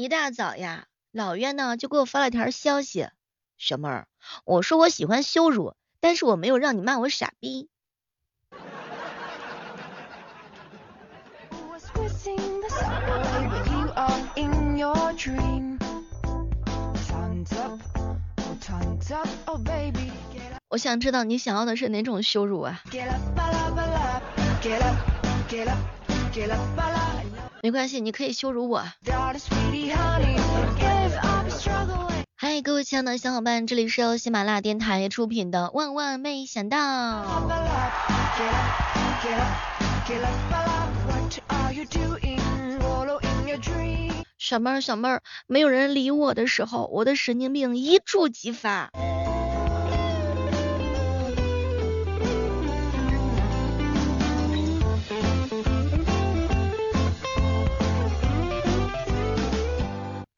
一大早呀，老岳呢就给我发了条消息，小妹儿，我说我喜欢羞辱，但是我没有让你骂我傻逼。我想知道你想要的是哪种羞辱啊？没关系，你可以羞辱我。嗨，各位亲爱的小伙伴，这里是由喜马拉雅电台出品的《万万没想到》。小妹儿，小妹儿，没有人理我的时候，我的神经病一触即发。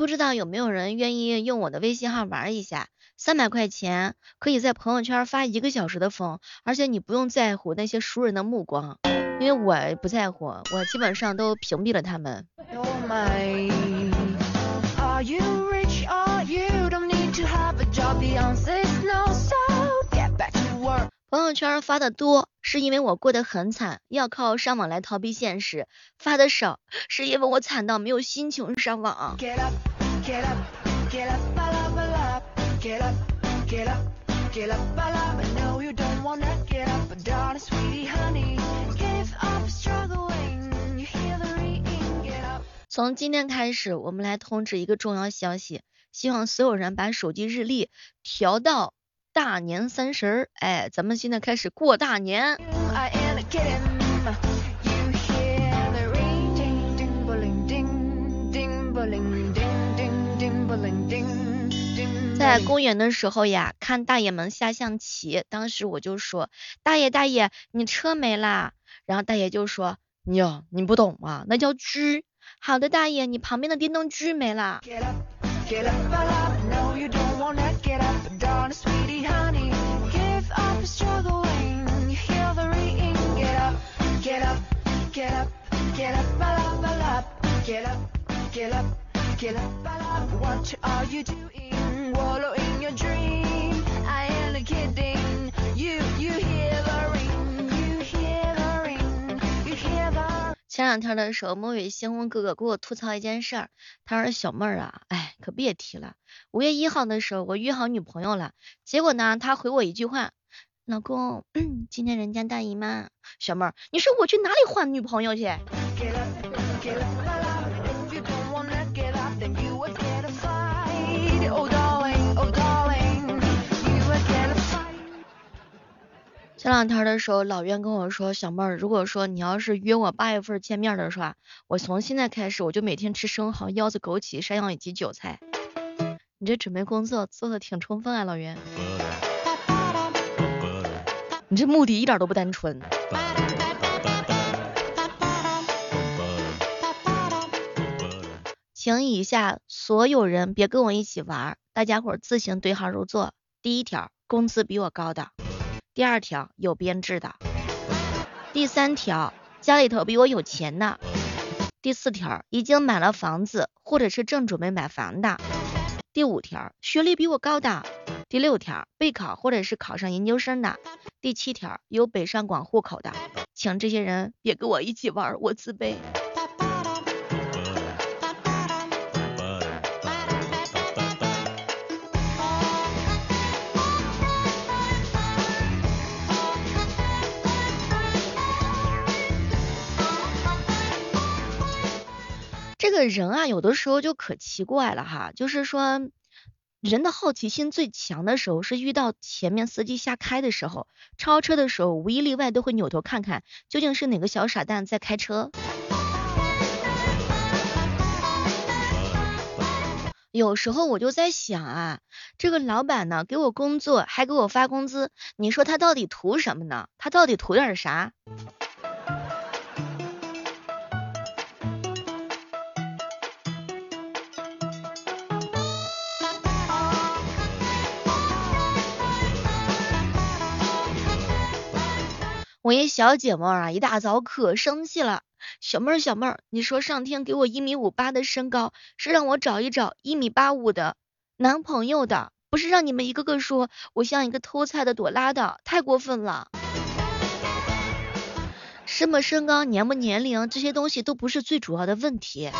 不知道有没有人愿意用我的微信号玩一下？三百块钱可以在朋友圈发一个小时的疯，而且你不用在乎那些熟人的目光，因为我不在乎，我基本上都屏蔽了他们。朋友圈发的多是因为我过得很惨，要靠上网来逃避现实；发的少是因为我惨到没有心情上网。从今天开始，我们来通知一个重要消息，希望所有人把手机日历调到大年三十儿，哎，咱们现在开始过大年。在公园的时候呀，看大爷们下象棋，当时我就说，大爷大爷，你车没啦？然后大爷就说，哟，你不懂啊，那叫车。好的，大爷，你旁边的电动车没啦？前两天的时候，魔尾星空哥哥给我吐槽一件事儿，他说小妹儿啊，哎，可别提了。五月一号的时候，我约好女朋友了，结果呢，他回我一句话，老公，今天人家大姨妈。小妹儿，你说我去哪里换女朋友去？前两天的时候，老袁跟我说，小妹儿，如果说你要是约我八月份见面的话，我从现在开始我就每天吃生蚝、腰子、枸杞、山药以及韭菜。你这准备工作做的挺充分啊，老袁。你这目的一点都不单纯。请以下所有人别跟我一起玩，大家伙自行对号入座。第一条，工资比我高的。第二条有编制的，第三条家里头比我有钱的，第四条已经买了房子或者是正准备买房的，第五条学历比我高的，第六条备考或者是考上研究生的，第七条有北上广户口的，请这些人别跟我一起玩，我自卑。人啊，有的时候就可奇怪了哈，就是说，人的好奇心最强的时候是遇到前面司机瞎开的时候，超车的时候，无一例外都会扭头看看，究竟是哪个小傻蛋在开车。有时候我就在想啊，这个老板呢，给我工作还给我发工资，你说他到底图什么呢？他到底图点啥？我一小姐妹啊，一大早可生气了，小妹儿小妹儿，你说上天给我一米五八的身高，是让我找一找一米八五的男朋友的，不是让你们一个个说我像一个偷菜的朵拉的，太过分了。什么身高、年不年龄，这些东西都不是最主要的问题。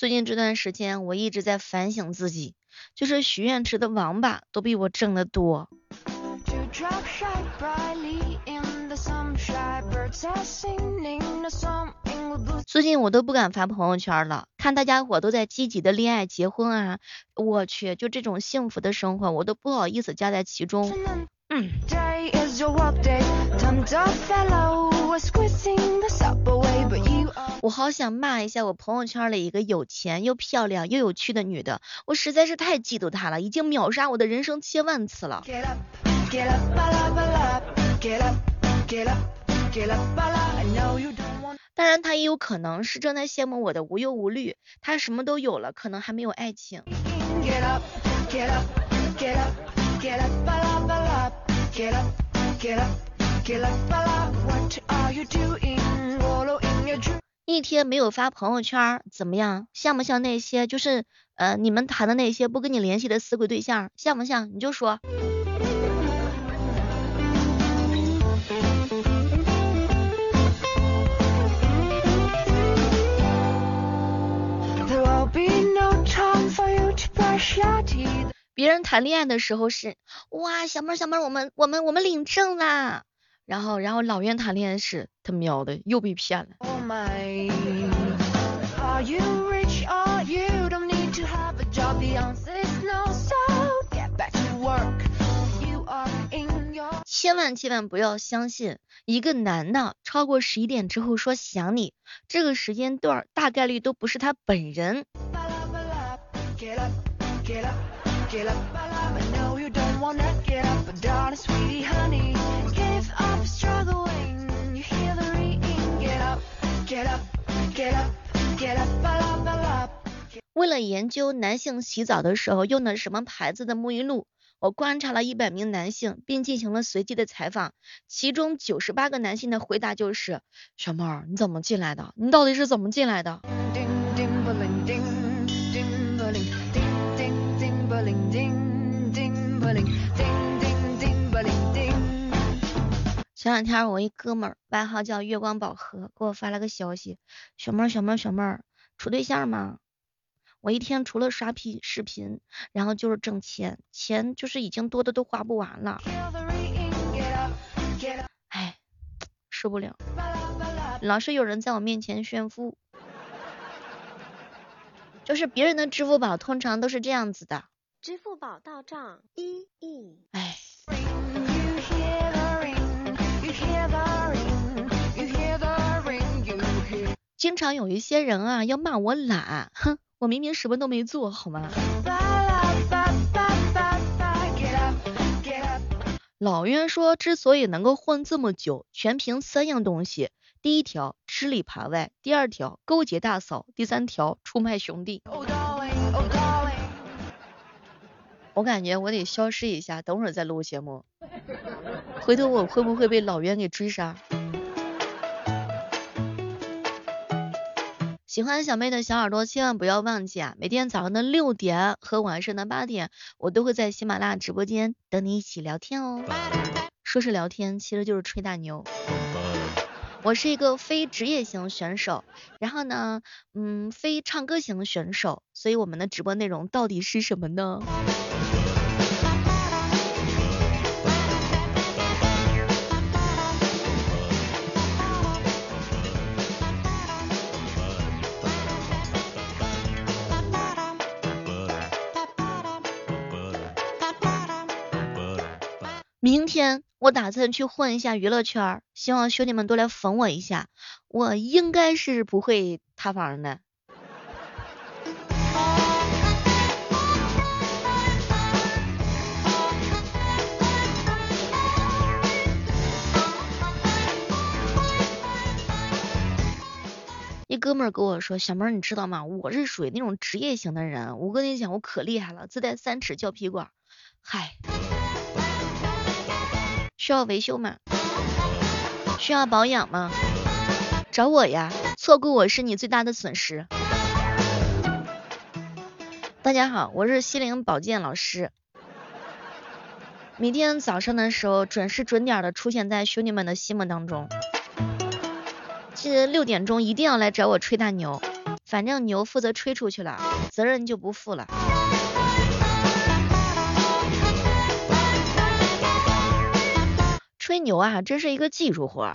最近这段时间，我一直在反省自己，就是许愿池的王八都比我挣得多。最近我都不敢发朋友圈了，看大家伙都在积极的恋爱结婚啊，我去，就这种幸福的生活，我都不好意思加在其中。嗯。我好想骂一下我朋友圈里一个有钱又漂亮又有趣的女的，我实在是太嫉妒她了，已经秒杀我的人生千万次了。当然，她也有可能是正在羡慕我的无忧无虑，她什么都有了，可能还没有爱情。一天没有发朋友圈，怎么样？像不像那些就是呃你们谈的那些不跟你联系的死鬼对象？像不像？你就说。别人谈恋爱的时候是哇，小妹儿小妹儿，我们我们我们领证啦。然后然后老袁谈恋爱时，他喵的又被骗了。千万千万不要相信一个男的超过十一点之后说想你，这个时间段大概率都不是他本人。为了研究男性洗澡的时候用的什么牌子的沐浴露，我观察了一百名男性，并进行了随机的采访，其中九十八个男性的回答就是：小妹儿，你怎么进来的？你到底是怎么进来的？前两天我一哥们儿，外号叫月光宝盒，给我发了个消息，小妹儿小妹儿小妹儿，处对象吗？我一天除了刷屏视频，然后就是挣钱，钱就是已经多的都花不完了。哎，受不了，老是有人在我面前炫富，就是别人的支付宝通常都是这样子的，支付宝到账一亿。哎。经常有一些人啊要骂我懒，哼，我明明什么都没做好吗？老冤说，之所以能够混这么久，全凭三样东西：第一条，吃里扒外；第二条，勾结大嫂；第三条，出卖兄弟。我感觉我得消失一下，等会儿再录节目。回头我会不会被老袁给追杀？喜欢小妹的小耳朵千万不要忘记啊！每天早上的六点和晚上的八点，我都会在喜马拉雅直播间等你一起聊天哦。说是聊天，其实就是吹大牛。我是一个非职业型选手，然后呢，嗯，非唱歌型选手，所以我们的直播内容到底是什么呢？天我打算去混一下娱乐圈，希望兄弟们都来粉我一下，我应该是不会塌房的。一哥们儿跟我说，小妹儿你知道吗？我是属于那种职业型的人，我跟你讲，我可厉害了，自带三尺胶皮管。嗨，需要维修吗？需要保养吗？找我呀，错过我是你最大的损失。大家好，我是心灵保健老师。明天早上的时候，准时准点的出现在兄弟们的心目当中。记得六点钟一定要来找我吹大牛，反正牛负责吹出去了，责任就不负了。吹牛啊，真是一个技术活。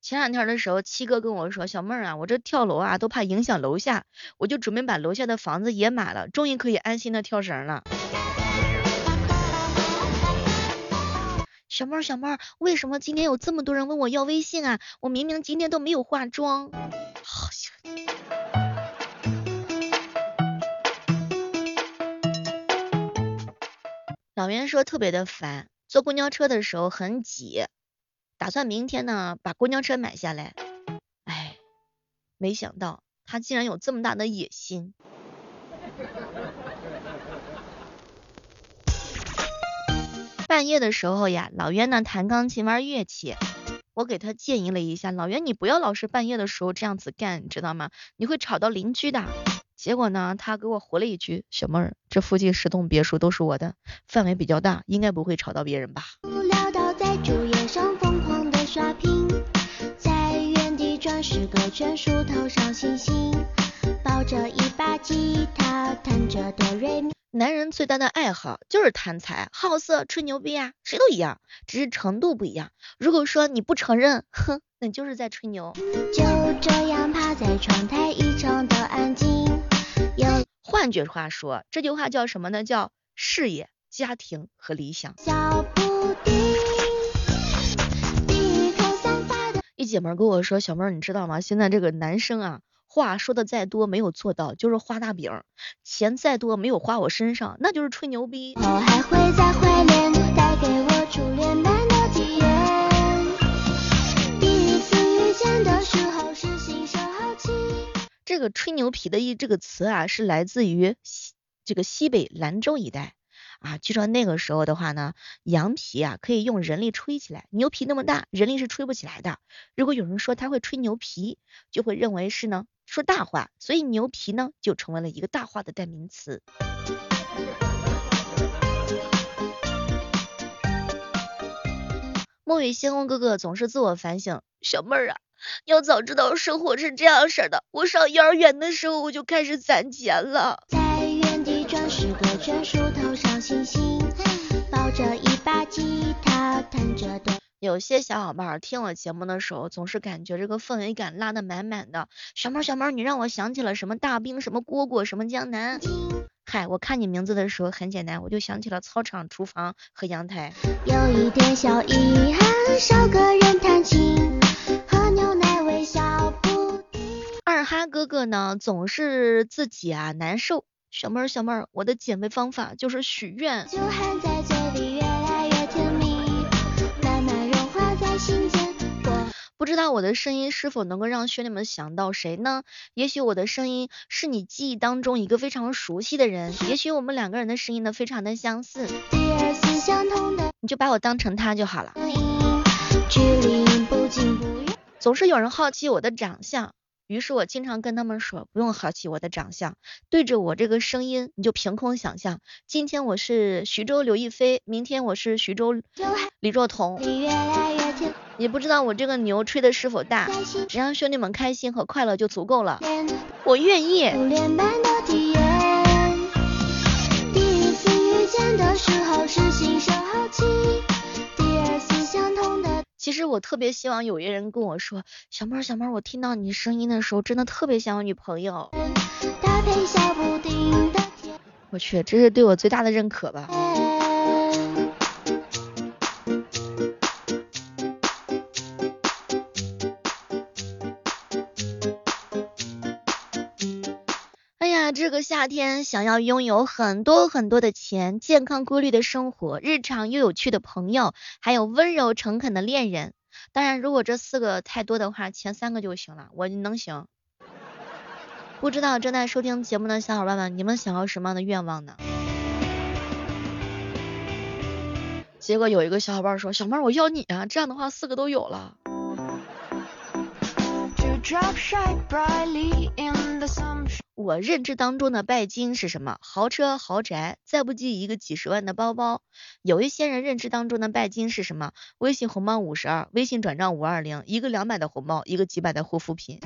前两天的时候，七哥跟我说，小妹儿啊，我这跳楼啊都怕影响楼下，我就准备把楼下的房子也买了，终于可以安心的跳绳了。小妹儿，小妹儿，为什么今天有这么多人问我要微信啊？我明明今天都没有化妆。好老袁说特别的烦，坐公交车的时候很挤。打算明天呢把公交车买下来，哎，没想到他竟然有这么大的野心。半夜的时候呀，老袁呢弹钢琴玩乐器，我给他建议了一下，老袁你不要老是半夜的时候这样子干，你知道吗？你会吵到邻居的。结果呢，他给我回了一句，小妹儿，这附近十栋别墅都是我的，范围比较大，应该不会吵到别人吧。无聊到在主页上疯狂的刷屏，在原地转十个圈，数头上星星，抱着一把吉他，弹着哆瑞咪。男人最大的爱好就是贪财、好色、吹牛逼啊，谁都一样，只是程度不一样。如果说你不承认，哼，那就是在吹牛。就这样趴在窗台，异常的换句话说，这句话叫什么呢？叫事业、家庭和理想。小布丁。姐们跟我说，小妹儿你知道吗？现在这个男生啊，话说的再多没有做到，就是画大饼；钱再多没有花我身上，那就是吹牛逼。这个吹牛皮的一这个词啊，是来自于西这个西北兰州一带。啊，据说那个时候的话呢，羊皮啊可以用人力吹起来，牛皮那么大，人力是吹不起来的。如果有人说他会吹牛皮，就会认为是呢说大话，所以牛皮呢就成为了一个大话的代名词。墨雨仙翁哥哥总是自我反省，小妹儿啊，要早知道生活是这样式的，我上幼儿园的时候我就开始攒钱了。十个圈，数头上星星，抱着一把吉他，弹着的。有些小伙伴听我节目的时候，总是感觉这个氛围感拉的满满的。小猫小猫，你让我想起了什么大兵，什么蝈蝈，什么江南。嗨，我看你名字的时候很简单，我就想起了操场、厨房和阳台。有一点小遗憾，少个人弹琴，二哈哥哥呢，总是自己啊难受。小妹儿，小妹儿，我的减肥方法就是许愿。不知道我的声音是否能够让兄弟们想到谁呢？也许我的声音是你记忆当中一个非常熟悉的人，也许我们两个人的声音呢非常的相似，你就把我当成他就好了。总是有人好奇我的长相。于是我经常跟他们说，不用好奇我的长相，对着我这个声音，你就凭空想象，今天我是徐州刘亦菲，明天我是徐州李若彤。你不知道我这个牛吹的是否大，只要兄弟们开心和快乐就足够了，我愿意。其实我特别希望有一个人跟我说，小妹儿小妹儿，我听到你声音的时候，真的特别想有女朋友。我去，这是对我最大的认可吧。哎呀，这个夏天想要拥有很多很多的钱，健康规律的生活，日常又有趣的朋友，还有温柔诚恳的恋人。当然，如果这四个太多的话，前三个就行了，我能行。不知道正在收听节目的小伙伴们，你们想要什么样的愿望呢？结果有一个小伙伴说：“小妹儿，我要你啊！这样的话，四个都有了。”我认知当中的拜金是什么？豪车豪宅，再不济一个几十万的包包。有一些人认知当中的拜金是什么？微信红包五十二，微信转账五二零，一个两百的红包，一个几百的护肤品。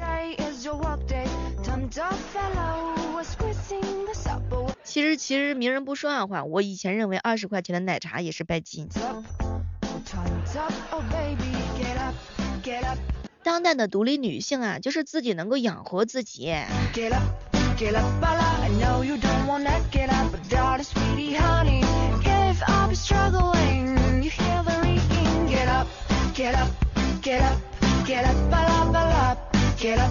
其实其实名人不说暗话，我以前认为二十块钱的奶茶也是拜金。当代的独立女性啊，就是自己能够养活自己。Get up i know you don't wanna get up but darling sweetie honey give up your struggling you hear the reeking get up get up get up get up get up get up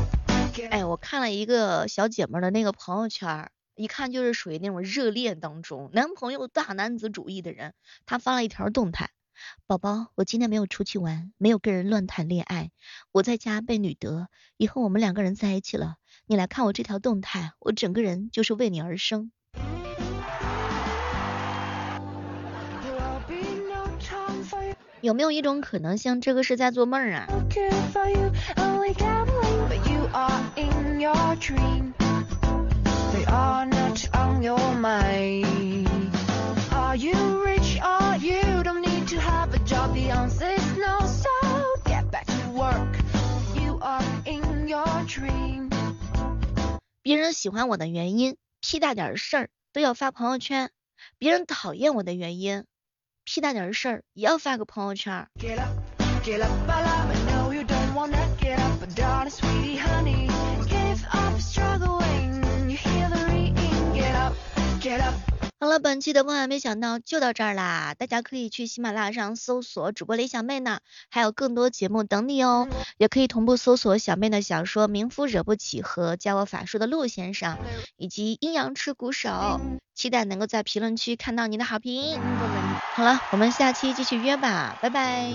哎我看了一个小姐妹的那个朋友圈，一看就是属于那种热恋当中，男朋友大男子主义的人。她发了一条动态。宝宝，我今天没有出去玩，没有跟人乱谈恋爱，我在家被女德。以后我们两个人在一起了，你来看我这条动态，我整个人就是为你而生。有没有一种可能性，这个是在做梦啊？别人喜欢我的原因，屁大点事儿都要发朋友圈；别人讨厌我的原因，屁大点事儿也要发个朋友圈。好了，本期的万万没想到就到这儿啦！大家可以去喜马拉雅上搜索主播李小妹呢，还有更多节目等你哦。也可以同步搜索小妹的小说《名夫惹不起》和教我法术的陆先生，以及阴阳吃鼓手。期待能够在评论区看到你的好评。好了，我们下期继续约吧，拜拜。